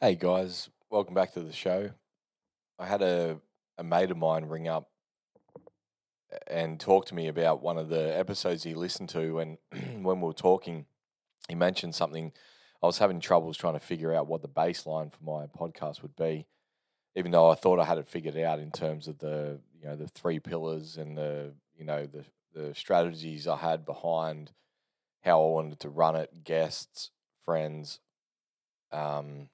Hey guys, welcome back to the show. I had a, a mate of mine ring up and talk to me about one of the episodes he listened to and when we were talking, he mentioned something I was having troubles trying to figure out what the baseline for my podcast would be. Even though I thought I had it figured out in terms of the you know the three pillars and the you know the the strategies I had behind how I wanted to run it, guests, friends, um,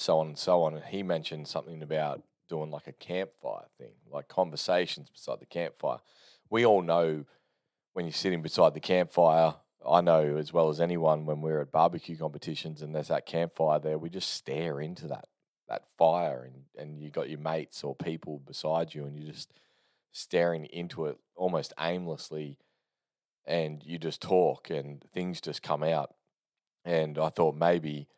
so on and so on. And he mentioned something about doing like a campfire thing, like conversations beside the campfire. We all know when you're sitting beside the campfire, I know as well as anyone when we're at barbecue competitions and there's that campfire there, we just stare into that that fire and, and you got your mates or people beside you and you're just staring into it almost aimlessly and you just talk and things just come out. And I thought maybe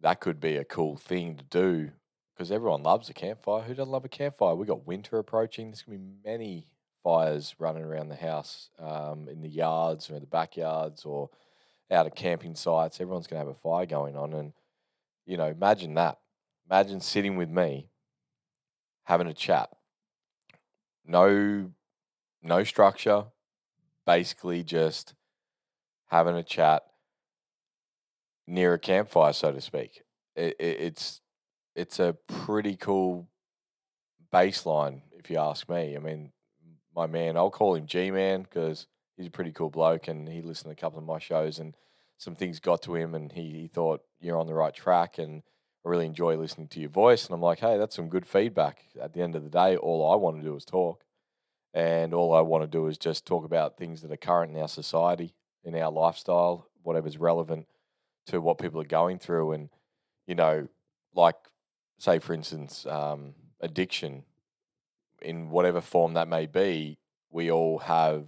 that could be a cool thing to do because everyone loves a campfire. Who doesn't love a campfire? We got winter approaching. There's gonna be many fires running around the house, um, in the yards or in the backyards or out at camping sites. Everyone's gonna have a fire going on, and you know, imagine that. Imagine sitting with me, having a chat. No, no structure. Basically, just having a chat near a campfire, so to speak. It, it, it's it's a pretty cool baseline, if you ask me. I mean, my man, I'll call him G Man because he's a pretty cool bloke, and he listened to a couple of my shows, and some things got to him, and he, he thought you're on the right track, and I really enjoy listening to your voice. And I'm like, hey, that's some good feedback. At the end of the day, all I want to do is talk, and all I want to do is just talk about things that are current in our society, in our lifestyle, whatever's relevant to what people are going through, and you know, like say for instance, um, addiction in whatever form that may be, we all have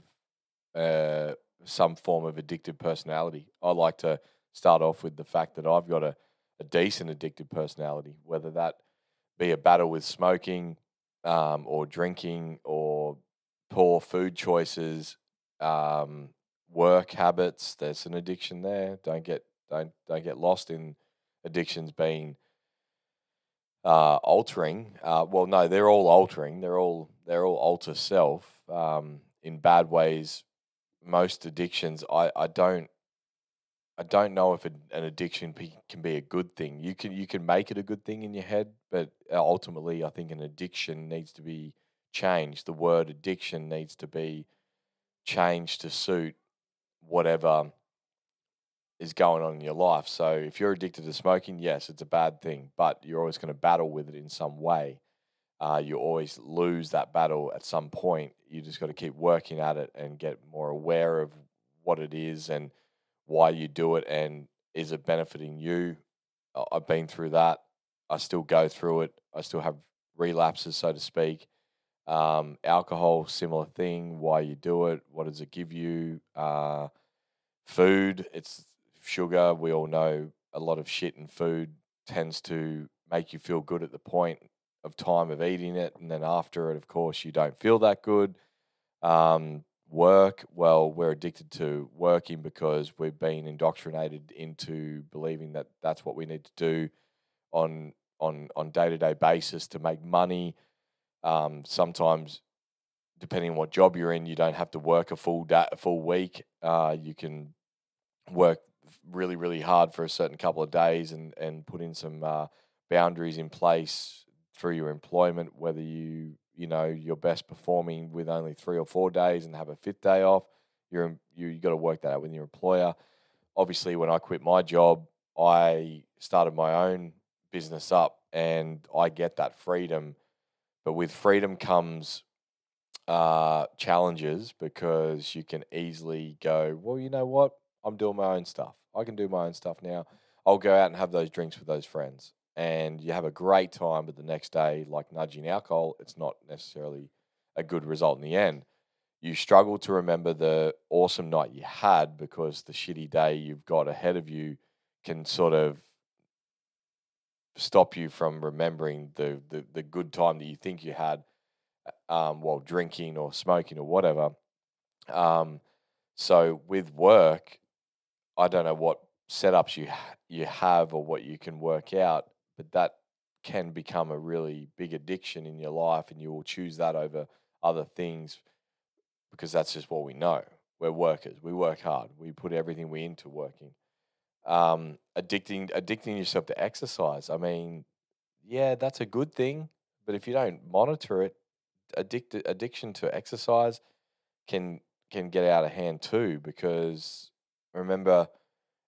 uh, some form of addictive personality. I like to start off with the fact that I've got a, a decent addictive personality, whether that be a battle with smoking um, or drinking or poor food choices, um, work habits. There's an addiction there. Don't get don't don't get lost in addictions being uh, altering. Uh, well, no, they're all altering. They're all they're all alter self um, in bad ways. Most addictions, I, I don't I don't know if an addiction can be a good thing. You can you can make it a good thing in your head, but uh, ultimately, I think an addiction needs to be changed. The word addiction needs to be changed to suit whatever is going on in your life. So if you're addicted to smoking, yes, it's a bad thing, but you're always going to battle with it in some way. Uh, you always lose that battle at some point. You just got to keep working at it and get more aware of what it is and why you do it and is it benefiting you. I've been through that. I still go through it. I still have relapses, so to speak. Um, alcohol, similar thing. Why you do it? What does it give you? Uh, food, it's sugar. We all know a lot of shit in food tends to make you feel good at the point of time of eating it, and then after it, of course, you don't feel that good. Um, work, well, we're addicted to working because we've been indoctrinated into believing that that's what we need to do on on on day to day basis to make money. Um, sometimes, depending on what job you're in, you don't have to work a full day, a full week. Uh, you can work really, really hard for a certain couple of days and, and put in some uh, boundaries in place through your employment, whether you, you know, you're best performing with only three or four days and have a fifth day off, you're, you, you got to work that out with your employer. Obviously, when I quit my job, I started my own business up and I get that freedom. But with freedom comes uh, challenges because you can easily go, well, you know what? I'm doing my own stuff. I can do my own stuff now. I'll go out and have those drinks with those friends. And you have a great time, but the next day, like nudging alcohol, it's not necessarily a good result in the end. You struggle to remember the awesome night you had because the shitty day you've got ahead of you can sort of stop you from remembering the, the, the good time that you think you had uh, um, while drinking or smoking or whatever. Um, so with work, I don't know what setups you you have or what you can work out, but that can become a really big addiction in your life, and you will choose that over other things because that's just what we know. We're workers. We work hard. We put everything we into working. Um, addicting addicting yourself to exercise. I mean, yeah, that's a good thing, but if you don't monitor it, addict addiction to exercise can can get out of hand too. Because remember,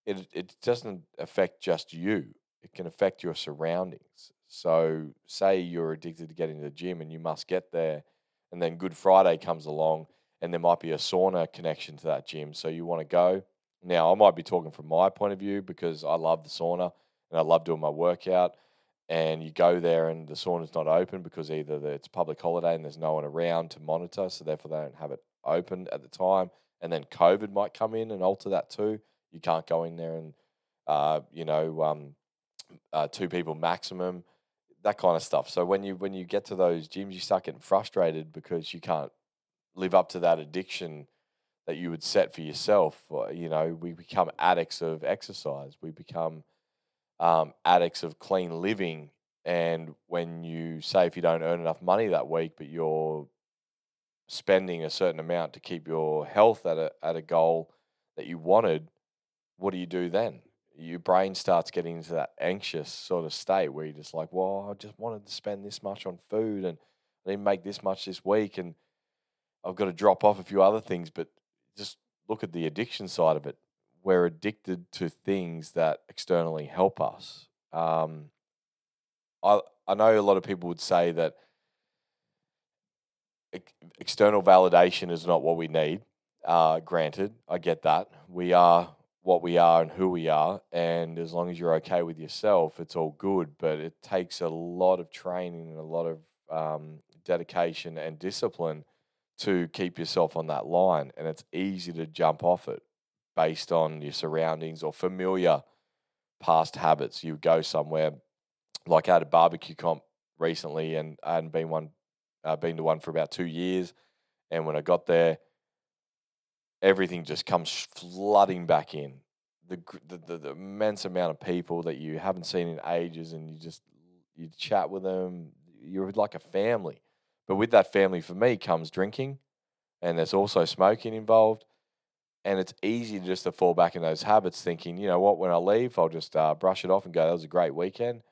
it it doesn't affect just you; it can affect your surroundings. So, say you're addicted to getting to the gym and you must get there, and then Good Friday comes along and there might be a sauna connection to that gym. So you want to go. Now, I might be talking from my point of view because I love the sauna and I love doing my workout. And you go there and the sauna's not open because either it's public holiday and there's no one around to monitor, so therefore they don't have it open at the time. And then COVID might come in and alter that too. You can't go in there and, uh, you know, um, uh, two people maximum, that kind of stuff. So when you when you get to those gyms, you start getting frustrated because you can't live up to that addiction that you would set for yourself. You know, we become addicts of exercise. We become um, addicts of clean living. And when you say if you don't earn enough money that week, but you're spending a certain amount to keep your health at a at a goal that you wanted, what do you do then? Your brain starts getting into that anxious sort of state where you're just like, well, I just wanted to spend this much on food and I didn't make this much this week and I've got to drop off a few other things, but just look at the addiction side of it. We're addicted to things that externally help us. Um, I I know a lot of people would say that external validation is not what we need. Uh, granted, I get that. We are what we are and who we are, and as long as you're okay with yourself, it's all good. But it takes a lot of training and a lot of um, dedication and discipline to keep yourself on that line. And it's easy to jump off it based on your surroundings or familiar past habits. You go somewhere, like I had a barbecue comp recently, and I hadn't been one, uh, been to one for about two years. And when I got there, everything just comes flooding back in. The, the, the, the immense amount of people that you haven't seen in ages, and you just you chat with them. You're like a family but with that family, for me, comes drinking, and there's also smoking involved. And it's easy just to fall back in those habits, thinking, you know what, when I leave, I'll just uh, brush it off and go, that was a great weekend.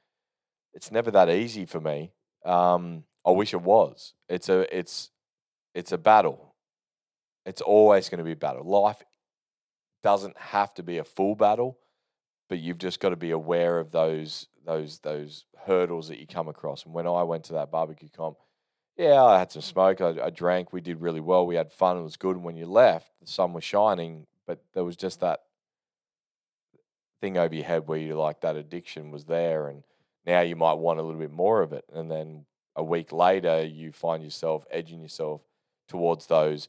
It's never that easy for me. Um, I wish it was. It's a, it's, it's a battle. It's always going to be a battle. Life doesn't have to be a full battle, but you've just got to be aware of those, those, those hurdles that you come across. And when I went to that barbecue comp, yeah, I had some smoke. I, I, drank. We did really well. We had fun. It was good. And when you left, the sun was shining, but there was just that thing over your head where you like that addiction was there, and now you might want a little bit more of it. And then a week later, you find yourself edging yourself towards those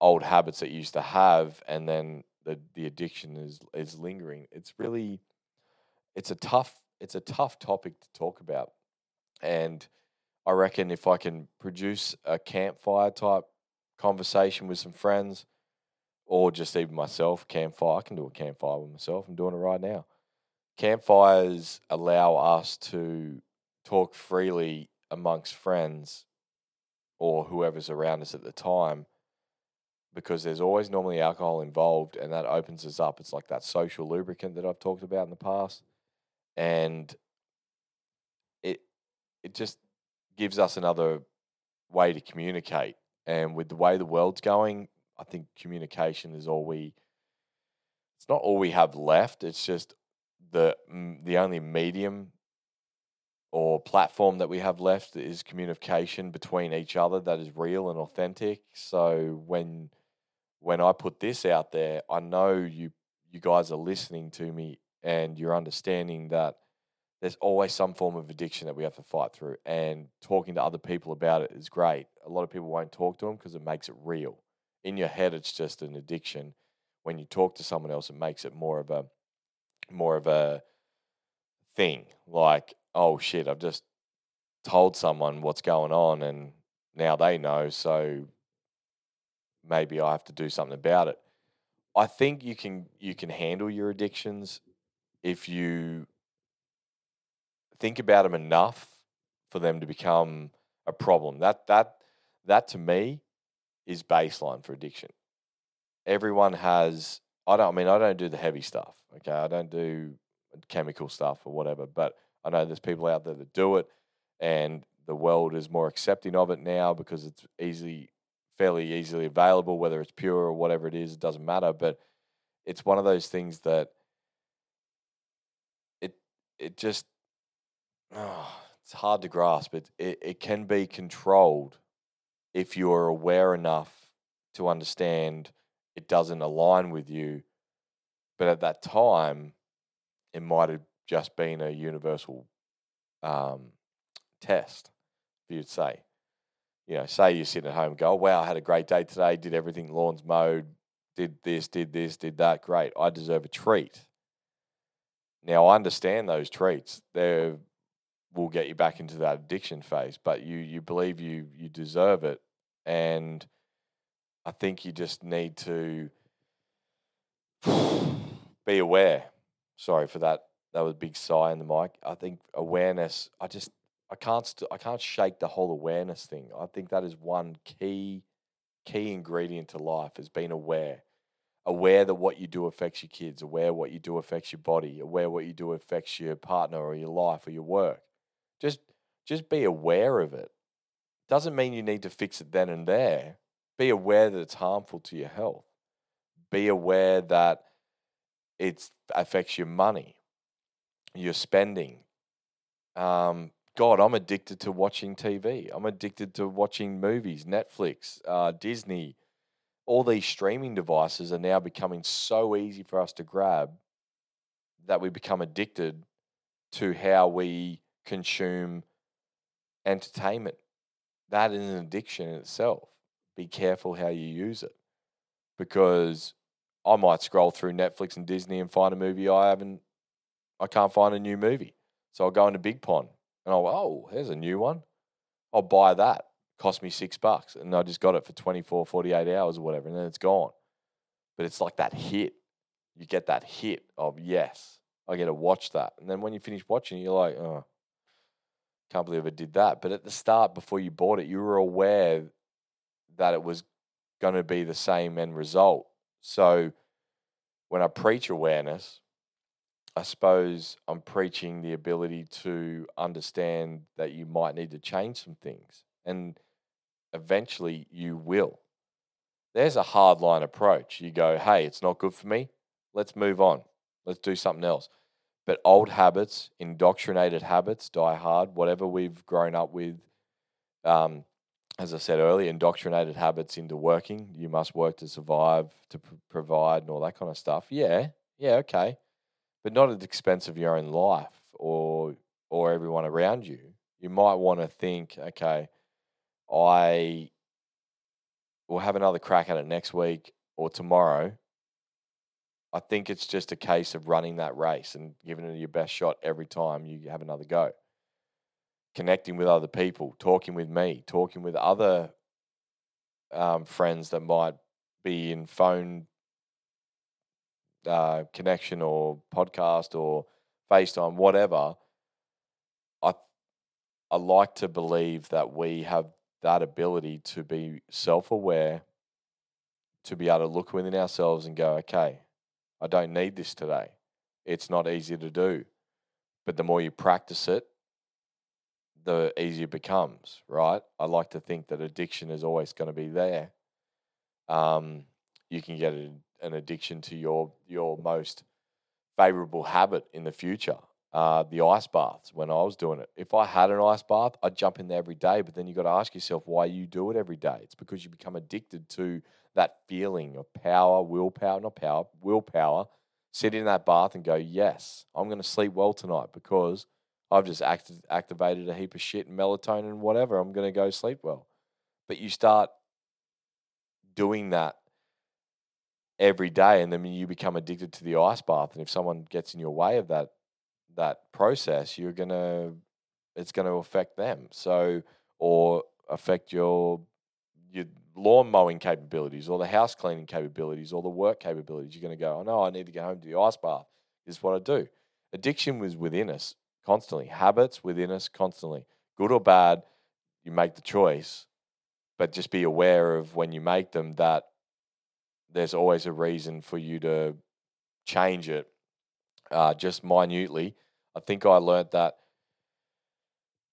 old habits that you used to have, and then the the addiction is is lingering. It's really, it's a tough it's a tough topic to talk about, and I reckon if I can produce a campfire type conversation with some friends or just even myself, campfire, I can do a campfire with myself. I'm doing it right now. Campfires allow us to talk freely amongst friends or whoever's around us at the time because there's always normally alcohol involved and that opens us up. It's like that social lubricant that I've talked about in the past. And it it just gives us another way to communicate. And with the way the world's going, I think communication is all we. It's not all we have left. It's just the the only medium or platform that we have left is communication between each other that is real and authentic. So when when I put this out there, I know you you guys are listening to me and you're understanding that there's always some form of addiction that we have to fight through. And talking to other people about it is great. A lot of people won't talk to them because it makes it real. In your head, it's just an addiction. When you talk to someone else, it makes it more of a more of a thing. Like, oh shit, I've just told someone what's going on, and now they know. So maybe I have to do something about it. I think you can you can handle your addictions if you think about them enough for them to become a problem. That that that to me is baseline for addiction. Everyone has I don't I mean I don't do the heavy stuff. Okay. I don't do chemical stuff or whatever, but I know there's people out there that do it and the world is more accepting of it now because it's easily fairly easily available, whether it's pure or whatever it is, it doesn't matter. But it's one of those things that it it just oh, it's hard to grasp. It, it it can be controlled if you're aware enough to understand it doesn't align with you. But at that time, it might have just been a universal um, test, you'd say. You know, say you sit at home and go, oh, wow, I had a great day today, did everything, lawns mowed, did this, did this, did that, great. I deserve a treat. Now, I understand those treats. They will get you back into that addiction phase, but you you believe you you deserve it, and I think you just need to be aware. Sorry for that. That was a big sigh in the mic. I think awareness. I just I can't st- I can't shake the whole awareness thing. I think that is one key key ingredient to life is being aware. Aware that what you do affects your kids, aware what you do affects your body, aware what you do affects your partner or your life or your work. Just just be aware of it. Doesn't mean you need to fix it then and there. Be aware that it's harmful to your health. Be aware that it affects your money, your spending. Um, God, I'm addicted to watching TV. I'm addicted to watching movies, Netflix, uh, Disney. All these streaming devices are now becoming so easy for us to grab that we become addicted to how we consume entertainment. That is an addiction in itself. Be careful how you use it because I might scroll through Netflix and Disney and find a movie I haven't, I can't find a new movie. So I'll go into BigPond and I'll, oh, here's a new one. I'll buy that. Cost me six bucks. And I just got it for 24, 48 hours or whatever. And then it's gone. But it's like that hit. You get that hit of, yes, I get to watch that. And then when you finish watching, you're like, oh, can't believe I did that. But at the start, before you bought it, you were aware that it was going to be the same end result. So when I preach awareness, I suppose I'm preaching the ability to understand that you might need to change some things. And eventually you will. There's a hard line approach. You go, hey, it's not good for me. Let's move on. Let's do something else. But old habits, indoctrinated habits, die hard, whatever we've grown up with, um, as I said earlier, indoctrinated habits into working. You must work to survive, to pr- provide, and all that kind of stuff. Yeah, yeah, okay but not at the expense of your own life or or everyone around you. You might want to think, okay, I will have another crack at it next week or tomorrow. I think it's just a case of running that race and giving it your best shot every time you have another go. Connecting with other people, talking with me, talking with other um, friends that might be in phone uh, connection or podcast or FaceTime, whatever, I I like to believe that we have that ability to be self aware, to be able to look within ourselves and go, okay, I don't need this today. It's not easy to do. But the more you practice it, the easier it becomes, right? I like to think that addiction is always going to be there. Um, you can get it an addiction to your your most favorable habit in the future. Uh, the ice baths when I was doing it. If I had an ice bath, I'd jump in there every day. But then you got to ask yourself why you do it every day. It's because you become addicted to that feeling of power, willpower, not power, willpower. Sit in that bath and go, yes, I'm going to sleep well tonight because I've just acted, activated a heap of shit and melatonin and whatever. I'm going to go sleep well. But you start doing that every day, and then you become addicted to the ice bath. And if someone gets in your way of that that process, you're gonna it's going to affect them. So or affect your your lawn mowing capabilities or the house cleaning capabilities or the work capabilities. You're going to go, oh no, I need to go home to the ice bath. This is what I do. Addiction was within us constantly. Habits within us constantly. Good or bad, you make the choice, but just be aware of when you make them that there's always a reason for you to change it uh, just minutely. I think I learned that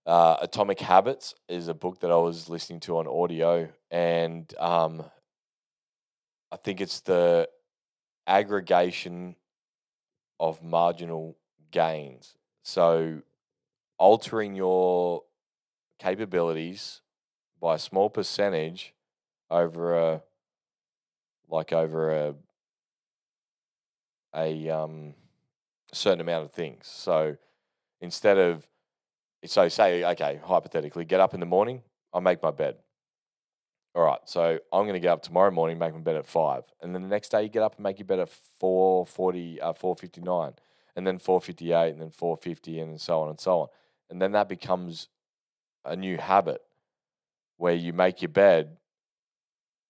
uh, Atomic Habits is a book that I was listening to on audio, and um, I think it's the aggregation of marginal gains. So, altering your capabilities by a small percentage over a like over a a um certain amount of things. So instead of so say okay, hypothetically, get up in the morning, I make my bed. All right, so I'm going to get up tomorrow morning, make my bed at five, and then the next day you get up and make your bed at four forty, uh, four fifty nine, and then four fifty eight, and then four fifty, and so on and so on, and then that becomes a new habit where you make your bed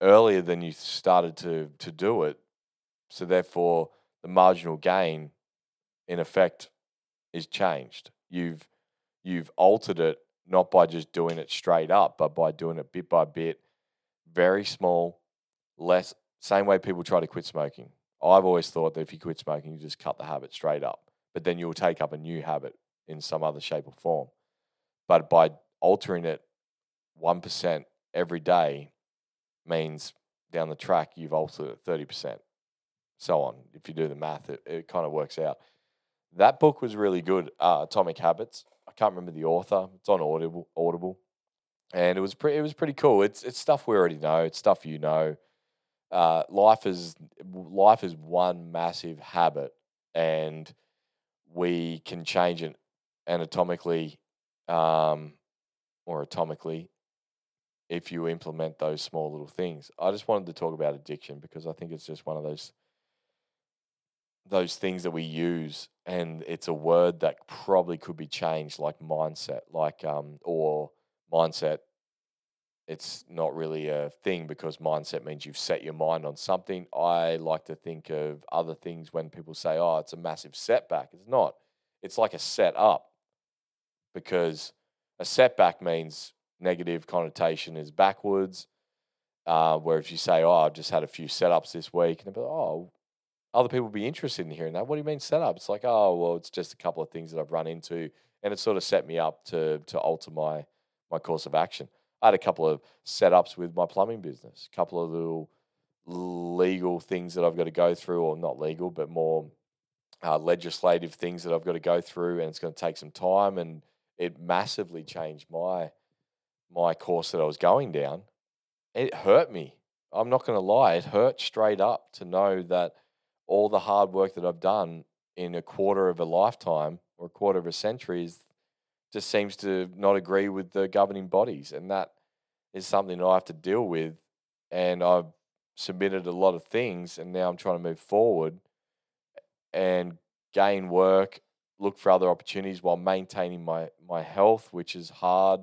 earlier than you started to to do it, so therefore the marginal gain, in effect, is changed. You've you've altered it not by just doing it straight up, but by doing it bit by bit very small, less, same way people try to quit smoking. I've always thought that if you quit smoking, you just cut the habit straight up, but then you'll take up a new habit in some other shape or form. But by altering it 1% every day means down the track you've altered it 30%. So on. If you do the math, it, it kind of works out. That book was really good, uh, Atomic Habits. I can't remember the author. It's on Audible. Audible and it was pretty. It was pretty cool. It's it's stuff we already know. It's stuff you know. Uh, life is life is one massive habit, and we can change it anatomically um, or atomically if you implement those small little things. I just wanted to talk about addiction because I think it's just one of those those things that we use and it's a word that probably could be changed like mindset like um or mindset, it's not really a thing because mindset means you've set your mind on something. I like to think of other things when people say, oh, it's a massive setback. It's not, it's like a set up because a setback means negative connotation is backwards. Uh, where if you say, oh, I've just had a few setups this week, and they'll be like, oh, other people be interested in hearing that. What do you mean setup? It's like, oh, well, it's just a couple of things that I've run into, and it sort of set me up to to alter my my course of action. I had a couple of setups with my plumbing business, a couple of little legal things that I've got to go through, or not legal, but more uh, legislative things that I've got to go through, and it's going to take some time. And it massively changed my my course that I was going down. It hurt me. I'm not going to lie; it hurt straight up to know that all the hard work that I've done in a quarter of a lifetime or a quarter of a century is just seems to not agree with the governing bodies. And that is something that I have to deal with. And I've submitted a lot of things, and now I'm trying to move forward and gain work, look for other opportunities while maintaining my, my health, which is hard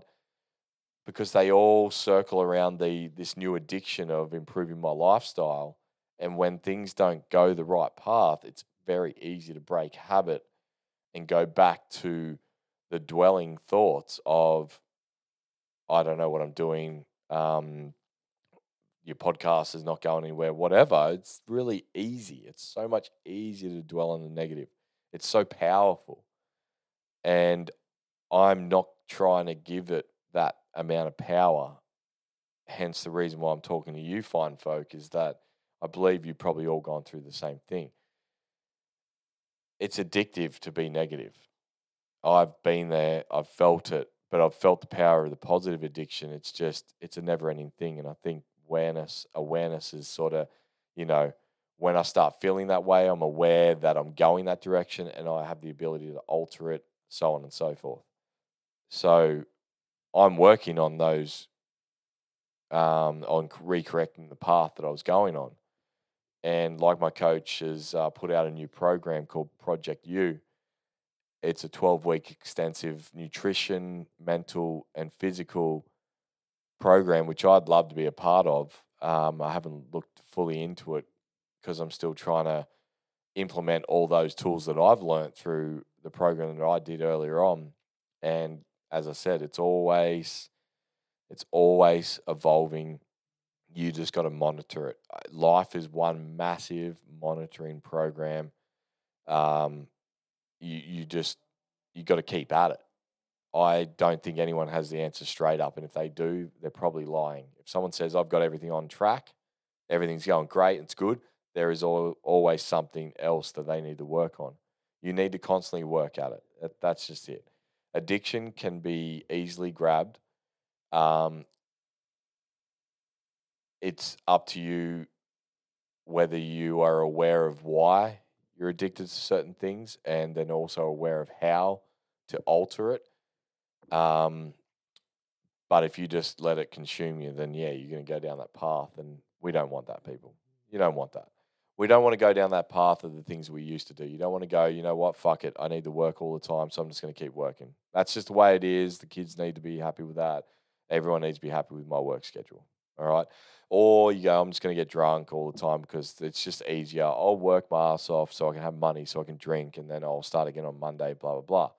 because they all circle around the this new addiction of improving my lifestyle. And when things don't go the right path, it's very easy to break habit and go back to the dwelling thoughts of I don't know what I'm doing. Um, your podcast is not going anywhere, whatever. It's really easy. It's so much easier to dwell on the negative. It's so powerful. And I'm not trying to give it that amount of power. Hence, the reason why I'm talking to you, fine folk, is that I believe you've probably all gone through the same thing. It's addictive to be negative. I've been there, I've felt it, but I've felt the power of the positive addiction. It's just it's a never ending thing. And I think awareness awareness is sort of, you know, when I start feeling that way, I'm aware that I'm going that direction and I have the ability to alter it, so on and so forth. So I'm working on those um, on recorrecting the path that I was going on. And like my coach has uh, put out a new program called Project U, it's a 12 week extensive nutrition, mental, and physical program, which I'd love to be a part of. Um, I haven't looked fully into it because I'm still trying to implement all those tools that I've learned through the program that I did earlier on, and as I said, it's always it's always evolving. You just got to monitor it. Life is one massive monitoring program. Um, you you just you got to keep at it. I don't think anyone has the answer straight up, and if they do, they're probably lying. If someone says I've got everything on track, everything's going great, it's good, there is al- always something else that they need to work on. You need to constantly work at it. That's just it. Addiction can be easily grabbed. Um, it's up to you whether you are aware of why you're addicted to certain things and then also aware of how to alter it. Um, but if you just let it consume you, then yeah, you're going to go down that path. And we don't want that, people. You don't want that. We don't want to go down that path of the things we used to do. You don't want to go, you know what, fuck it. I need to work all the time, so I'm just going to keep working. That's just the way it is. The kids need to be happy with that. Everyone needs to be happy with my work schedule. All right. Or you go, I'm just going to get drunk all the time because it's just easier. I'll work my ass off so I can have money, so I can drink, and then I'll start again on Monday, blah, blah, blah.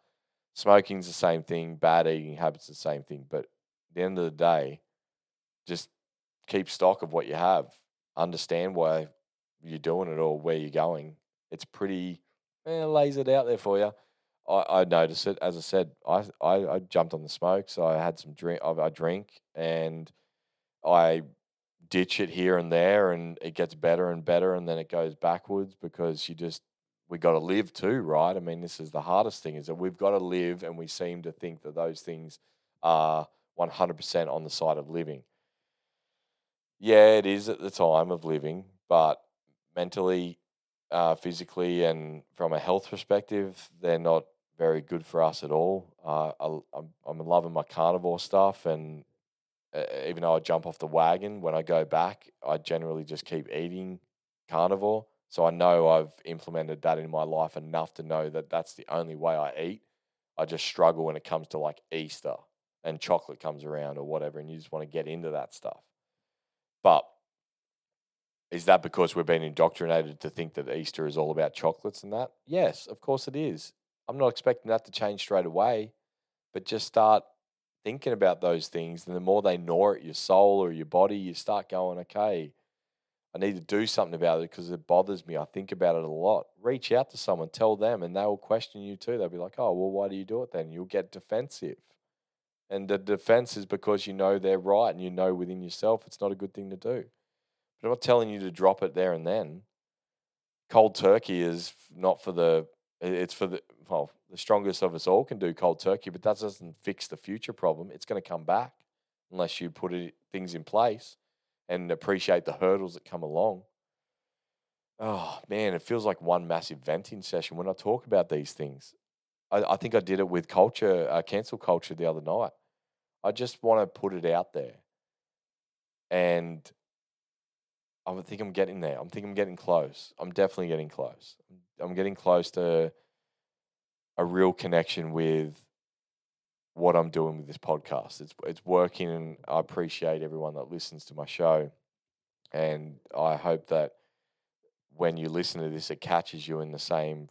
Smoking's the same thing. Bad eating habits the same thing. But at the end of the day, just keep stock of what you have. Understand why you're doing it or where you're going. It's pretty eh, lays it out there for you. I, I noticed it. As I said, I, I, I jumped on the smoke, I had some drink. I, I drink and I ditch it here and there, and it gets better and better, and then it goes backwards because you just we got to live too, right? I mean, this is the hardest thing is that we've got to live, and we seem to think that those things are 100% on the side of living. Yeah, it is at the time of living, but mentally, uh, physically, and from a health perspective, they're not very good for us at all. Uh, I, I'm, I'm loving my carnivore stuff, and uh, even though I jump off the wagon, when I go back, I generally just keep eating carnivore. So I know I've implemented that in my life enough to know that that's the only way I eat. I just struggle when it comes to like Easter and chocolate comes around or whatever, and you just want to get into that stuff. But is that because we've been indoctrinated to think that Easter is all about chocolates and that? Yes, of course it is. I'm not expecting that to change straight away, but just start thinking about those things. And the more they gnaw at your soul or your body, you start going, okay, I need to do something about it because it bothers me. I think about it a lot. Reach out to someone, tell them, and they will question you too. They'll be like, oh, well, why do you do it then? You'll get defensive. And the defense is because you know they're right and you know within yourself it's not a good thing to do. But I'm not telling you to drop it there and then. Cold turkey is not for the, it's for the, well, the strongest of us all can do cold turkey, but that doesn't fix the future problem. It's going to come back unless you put it, things in place and appreciate the hurdles that come along. Oh man, it feels like one massive venting session when I talk about these things. I, I think I did it with culture, uh, cancel culture the other night. I just want to put it out there, and I think I'm getting there. I'm thinking I'm getting close. I'm definitely getting close. I'm getting close to a real connection with what I'm doing with this podcast. It's it's working, and I appreciate everyone that listens to my show. And I hope that when you listen to this, it catches you in the same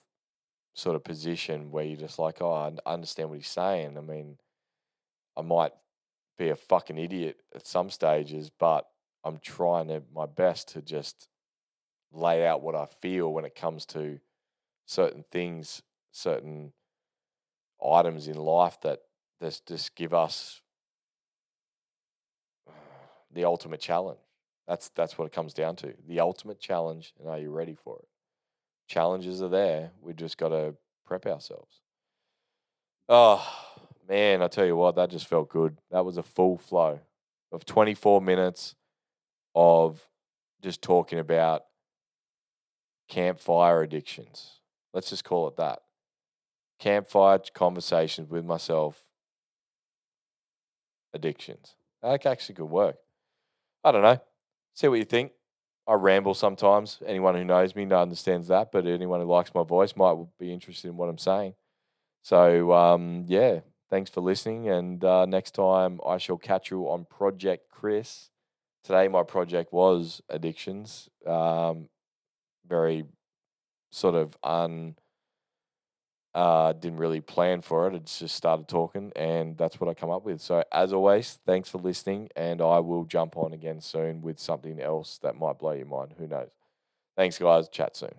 sort of position where you're just like, oh, I understand what he's saying. I mean, I might be a fucking idiot at some stages, but I'm trying to, my best to just lay out what I feel when it comes to certain things, certain items in life that just just give us the ultimate challenge. That's that's what it comes down to. The ultimate challenge, and are you ready for it? Challenges are there. We just got to prep ourselves. Oh man, I tell you what, that just felt good. That was a full flow of 24 minutes of just talking about campfire addictions. Let's just call it that. Campfire conversations with myself addictions. That actually could work. I don't know. See what you think. I ramble sometimes. Anyone who knows me understands that, but anyone who likes my voice might be interested in what I'm saying. So, um, yeah, thanks for listening. And uh, next time I shall catch you on Project Chris. Today, my project was addictions. Um, very sort of un Uh, didn't really plan for it. I just started talking, and that's what I come up with. So, as always, thanks for listening, and I will jump on again soon with something else that might blow your mind. Who knows? Thanks, guys. Chat soon.